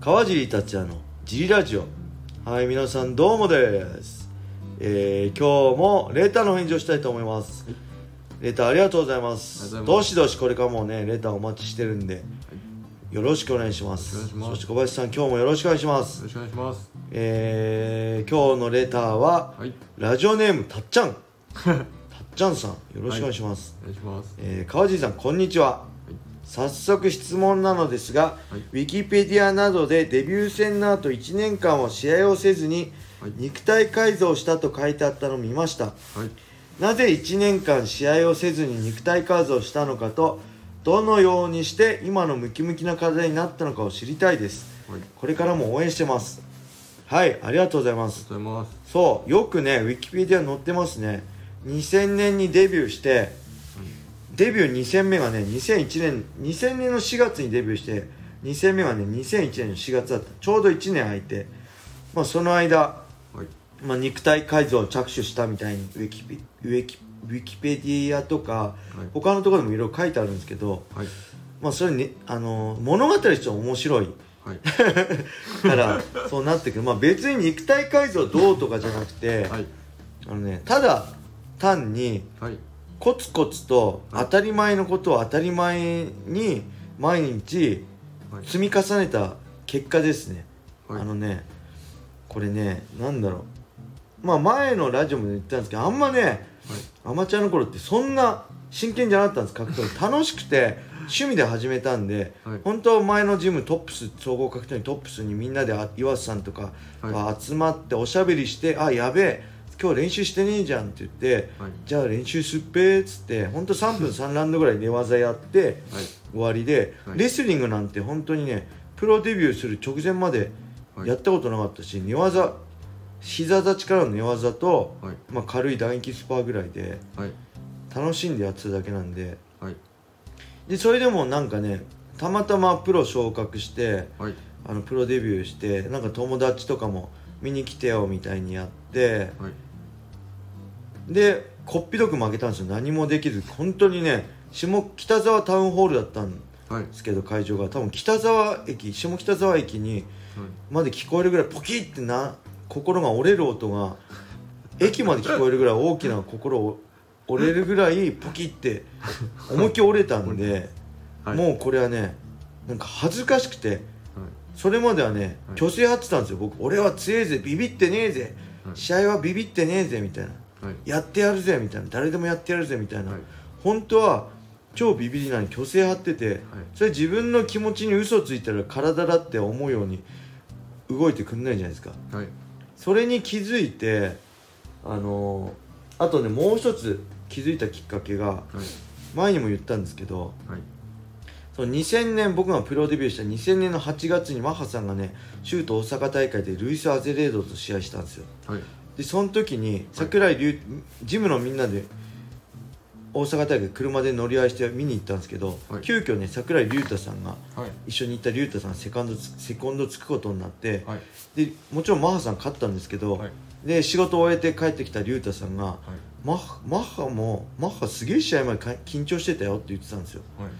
川尻達也のジリラジオ。はい皆さんどうもです。えー、今日もレーターの返事をしたいと思います、レーターありがとうございます。どしどしこれからもねレーターお待ちしてるんで、よろしくお願いします。よろしくお願いします。そして小林さん今日もよろしくお願いします。よろしくお願いします。えー、今日のレターははい。ラジオネームたっちゃん。たっちゃんさんよろしくお願いします、お願いします。えー川尻さんこんにちは、早速質問なのですが、はい。ウィキペディアなどでデビュー戦の後1年間は試合をせずにはい。肉体改造したと書いてあったのを見ました。はい。なぜ1年間試合をせずに肉体改造したのかとどのようにして今のムキムキな体になったのかを知りたいです。はい。これからも応援してます。はいありがとうございます。ありがとうございます。そうよくねウィキペディア載ってますね。2000年にデビューしてデビュー2戦目がね2001年2000年の4月にデビューして2戦目がね2001年の4月だった。ちょうど1年空いて、まあ、その間、はい。まあ、肉体改造を着手したみたいにウィキペウィキウィキペディアとかはい。他のところでもいろいろ書いてあるんですけど、はい。まあ、それねあの物語としては面白い。はい。からそうなってくる、まあ、別に肉体改造どうとかじゃなくて、はい。あのねただ単にはいコツコツと当たり前のことを当たり前に毎日はい。積み重ねた結果ですね、はい。あのねこれねなんだろう。まあ前のラジオも言ったんですけどあんまねアマチュアの頃ってそんな真剣じゃなかったんです格闘技。楽しくて趣味で始めたんで、はい。本当前のジムトップス総合格闘技トップスにみんなであ岩瀬さんとかが集まっておしゃべりして、あやべえ今日練習してねえじゃんって言って、はい。じゃあ練習すっぺーっつって本当3分3ラウンドぐらい寝技やって はい。終わりで、はい。レスリングなんて本当にねプロデビューする直前まではい。やったことなかったし、寝技膝立ちからの寝技と、はい。まあ、軽い打撃スパーぐらいではい。楽しんでやってただけなんで。はい。でそれでもなんかねたまたまプロ昇格してはい。あのプロデビューしてなんか友達とかも見に来てよみたいにやってはいでこっぴどく負けたんですよ。何もできず。本当にね下北沢タウンホールだったんはいですけど会場が。多分北沢駅下北沢駅にまで聞こえるぐらいポキってな心が折れる音が駅まで聞こえるぐらい大きな心を折れるぐらいポキって思いっきり折れたんで、はい。もうこれはねなんか恥ずかしくてはい。それまではねはい。虚勢張ってたんですよ。僕俺は強えぜビビってねえぜ、はい。試合はビビってねえぜみたいな。はいやってやるぜみたいな誰でもやってやるぜみたいな、はい。本当は超ビビりなのに虚勢張ってて、それ自分の気持ちに嘘ついたら体だって思うように動いてくんないじゃないですか。はい。それに気づいてあのーあとねもう一つ気づいたきっかけがはい。前にも言ったんですけどはい。その2000年僕がプロデビューした2000年の8月にマッハさんがねシュート大阪大会でルイス・アゼレードと試合したんですよ。はいでその時に桜井隆ジムのみんなで大阪大会車で乗り合いして見に行ったんですけど、はい。急遽ね桜井隆太さんがはい。一緒に行った隆太さんがセカンドつセコンドつくことになって、はい。でもちろんマッハさん勝ったんですけど、はい。で仕事を終えて帰ってきた隆太さんがはい。マッハマッハもマッハすげえ試合前か緊張してたよって言ってたんですよ。はい。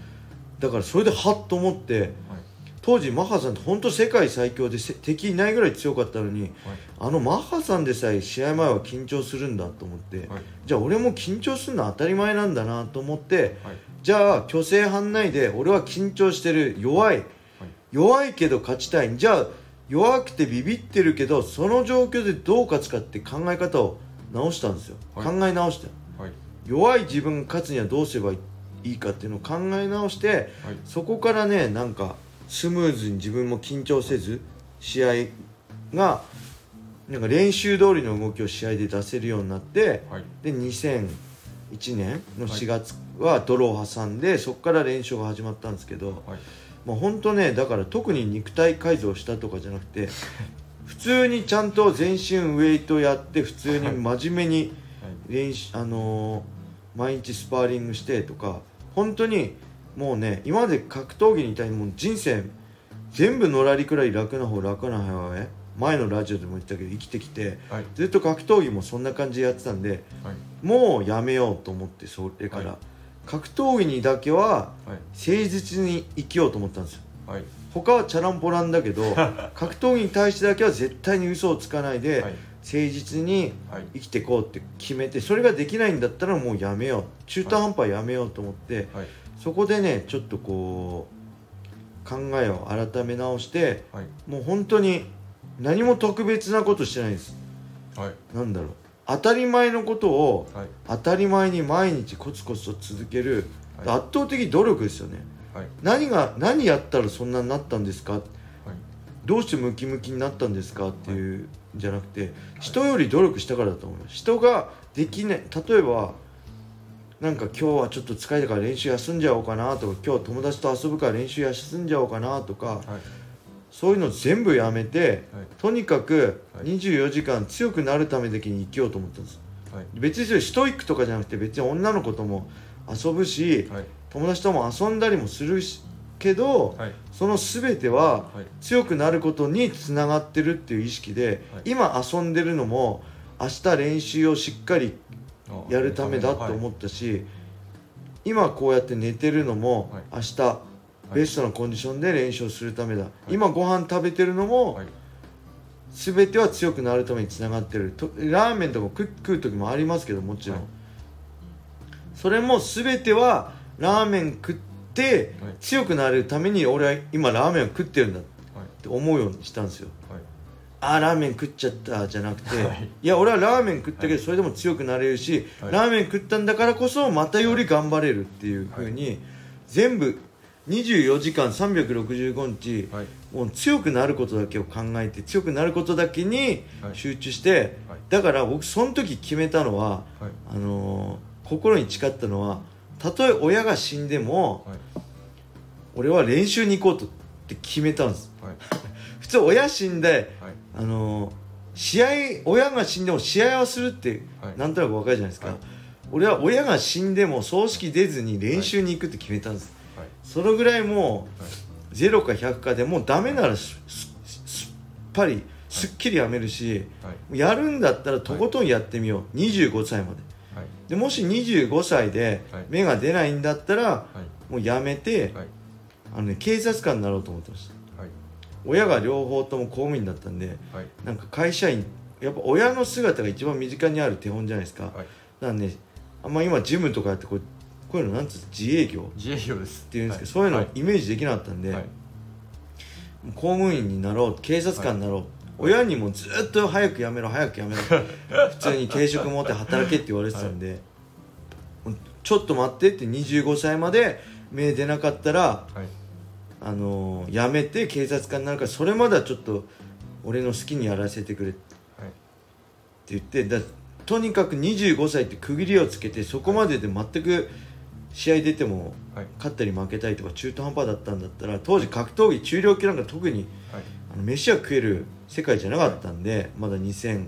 だからそれでハッと思ってはい当時マッハさんって本当世界最強でせ敵いないぐらい強かったのにはい。あのマッハさんでさえ試合前は緊張するんだと思って、はい。じゃあ俺も緊張するのは当たり前なんだなと思ってはい。じゃあ虚勢反内で俺は緊張してる弱い弱いけど勝ちたい。じゃあ弱くてビビってるけどその状況でどう勝つかって考え方を直したんですよ、はい。考え直して。はい。弱い自分が勝つにはどうすればいいかっていうのを考え直してはい。そこからねなんかスムーズに自分も緊張せず試合がなんか練習通りの動きを試合で出せるようになってはい。で2001年の4月は泥を挟んでそこから練習が始まったんですけど、はい。まあ本当ねだから特に肉体改造したとかじゃなくて 普通にちゃんと全身ウェイトやって普通に真面目に練習、あのー毎日スパーリングしてとか本当にもうね今まで格闘技にいたいもう人生全部のらりくらい楽な方楽な方へ前のラジオでも言ったけど生きてきてはい。ずっと格闘技もそんな感じでやってたんではい。もうやめようと思ってそれから、はい。格闘技にだけははい。誠実に生きようと思ったんですよ。他はチャランポランだけど 格闘技に対してだけは絶対に嘘をつかないで、はい。誠実にはい。生きていこうって決めてそれができないんだったらもうやめよう。中途半端やめようと思って、はいそこでねちょっとこう考えを改め直してはい。もう本当に何も特別なことしてないです。はい。なんだろう。当たり前のことをはい。当たり前に毎日コツコツと続ける、はい。圧倒的努力ですよね。はい。何が何やったらそんなになったんですか？はい。どうしてムキムキになったんですか？っていうんじゃなくて人より努力したからだと思います。人ができない例えばなんか今日はちょっと疲れたから練習休んじゃおうかなとか今日友達と遊ぶから練習休んじゃおうかなとかはい。そういうの全部やめてはい。とにかくはい。24時間強くなるためだけに生きようと思ったんです。はい。別にそれストイックとかじゃなくて別に女の子とも遊ぶしはい。友達とも遊んだりもするしけどはい。その全てははい。強くなることにつながってるっていう意識で、はい。今遊んでるのも明日練習をしっかりあやるためだと思ったし、今こうやって寝てるのも、はい。明日ベストなコンディションで練習をするためだ、今ご飯食べてるのも、はい。全ては強くなるためにつながってる。とラーメンとか食食う時もありますけどもちろん、はい。それも全てはラーメン食ってはい。強くなるために俺は今ラーメンを食ってるんだっはいて思うようにしたんですよ。はいあーラーメン食っちゃったじゃなくて、はい。い、や俺はラーメン食ったけどそれでも強くなれるし、はい。ラーメン食ったんだからこそまたより頑張れるっていうふうに、全部24時間365日、はい。もう強くなることだけを考えて強くなることだけにはい。集中して、はい。だから僕その時決めたのははい。あのー心に誓ったのはたとえ親が死んでもはい。俺は練習に行こうとって決めたんです通親死んではい。あのー試合親が死んでも試合はするってはい。なんとなく分かるじゃないですか、はい。俺は親が死んでも葬式出ずに練習に行くって決めたんです、はい。そのぐらいもうはい。0か100かでもうダメならすっぱりすっきりやめるし、はい。やるんだったらとことんやってみよう。25歳まで。はい。でもし25歳ではい。芽が出ないんだったらはい。もうやめて、はい。あのね、警察官になろうと思ってました。はい親が両方とも公務員だったんではい。なんか会社員やっぱ親の姿が一番身近にある手本じゃないですか、はい。だからねあんま今ジムとかやってこうこういうのなんつうの自営業。っ自営業です。っていうんですけど、そういうのイメージできなかったんで、はい。公務員になろう警察官になろう、親にもずっと早くやめろ早くやめろ。普通に定職持って働けって言われてたんで、ちょっと待ってって25歳まで目出なかったら、はいあのー辞めて警察官になるからそれまではちょっと俺の好きにやらせてくれってはい。言ってだとにかく25歳って区切りをつけてそこまでで全く試合出てもはい。勝ったり負けたりとか中途半端だったんだったら当時格闘技中量級なんか特にはい。あの飯は食える世界じゃなかったんで、まだ2000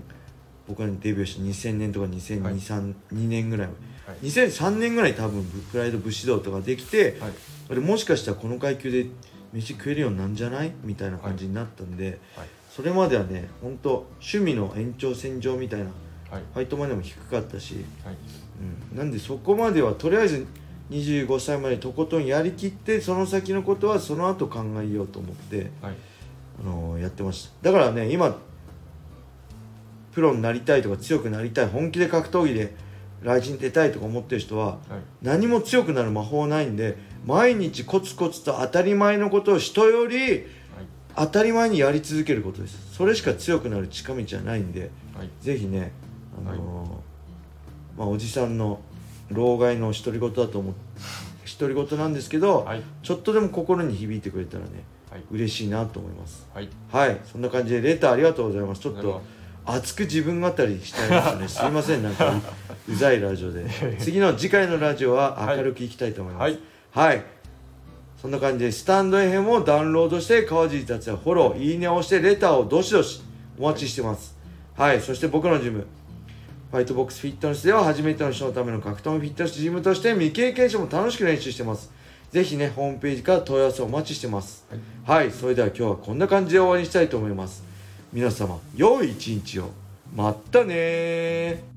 僕がデビューした2000年とか2002、はい。3 2年ぐらいはい。2003年ぐらい多分プライド武士道とかできて、はい。俺もしかしたらこの階級で飯食えるようになんじゃない？みたいな感じになったんで、はい。それまではね本当趣味の延長線上みたいなはい。ファイトマネーも低かったし、はい。うん、なんでそこまではとりあえず25歳までとことんやりきってその先のことはその後考えようと思って、はい。あのーやってました。だからね今プロになりたいとか強くなりたい本気で格闘技で来人出たいとか思ってる人ははい。何も強くなる魔法ないんで毎日コツコツと当たり前のことを人より当たり前にやり続けることです。それしか強くなる近道はないんではい。ぜひねあのーまあ、おじさんの老害の独り言だと思う独り言なんですけど、はい。ちょっとでも心に響いてくれたらねはい。嬉しいなと思います。はい。はい。そんな感じでレターありがとうございます。ちょっと熱く自分語りしたいですね。すいませんなんかううざいラジオで。次の次回のラジオは明るくいきたいと思います。はい。はい、そんな感じでスタンド FM をダウンロードして川尻達也フォローいいねを押してレターをどしどしお待ちしてます。はい、そして僕のジムファイトボックスフィットネスでは初めての人のための格闘技フィットネスジムとして未経験者も楽しく練習してます。ぜひねホームページから問い合わせをお待ちしてます。はい、それでは今日はこんな感じで終わりにしたいと思います皆様良い一日を。まったね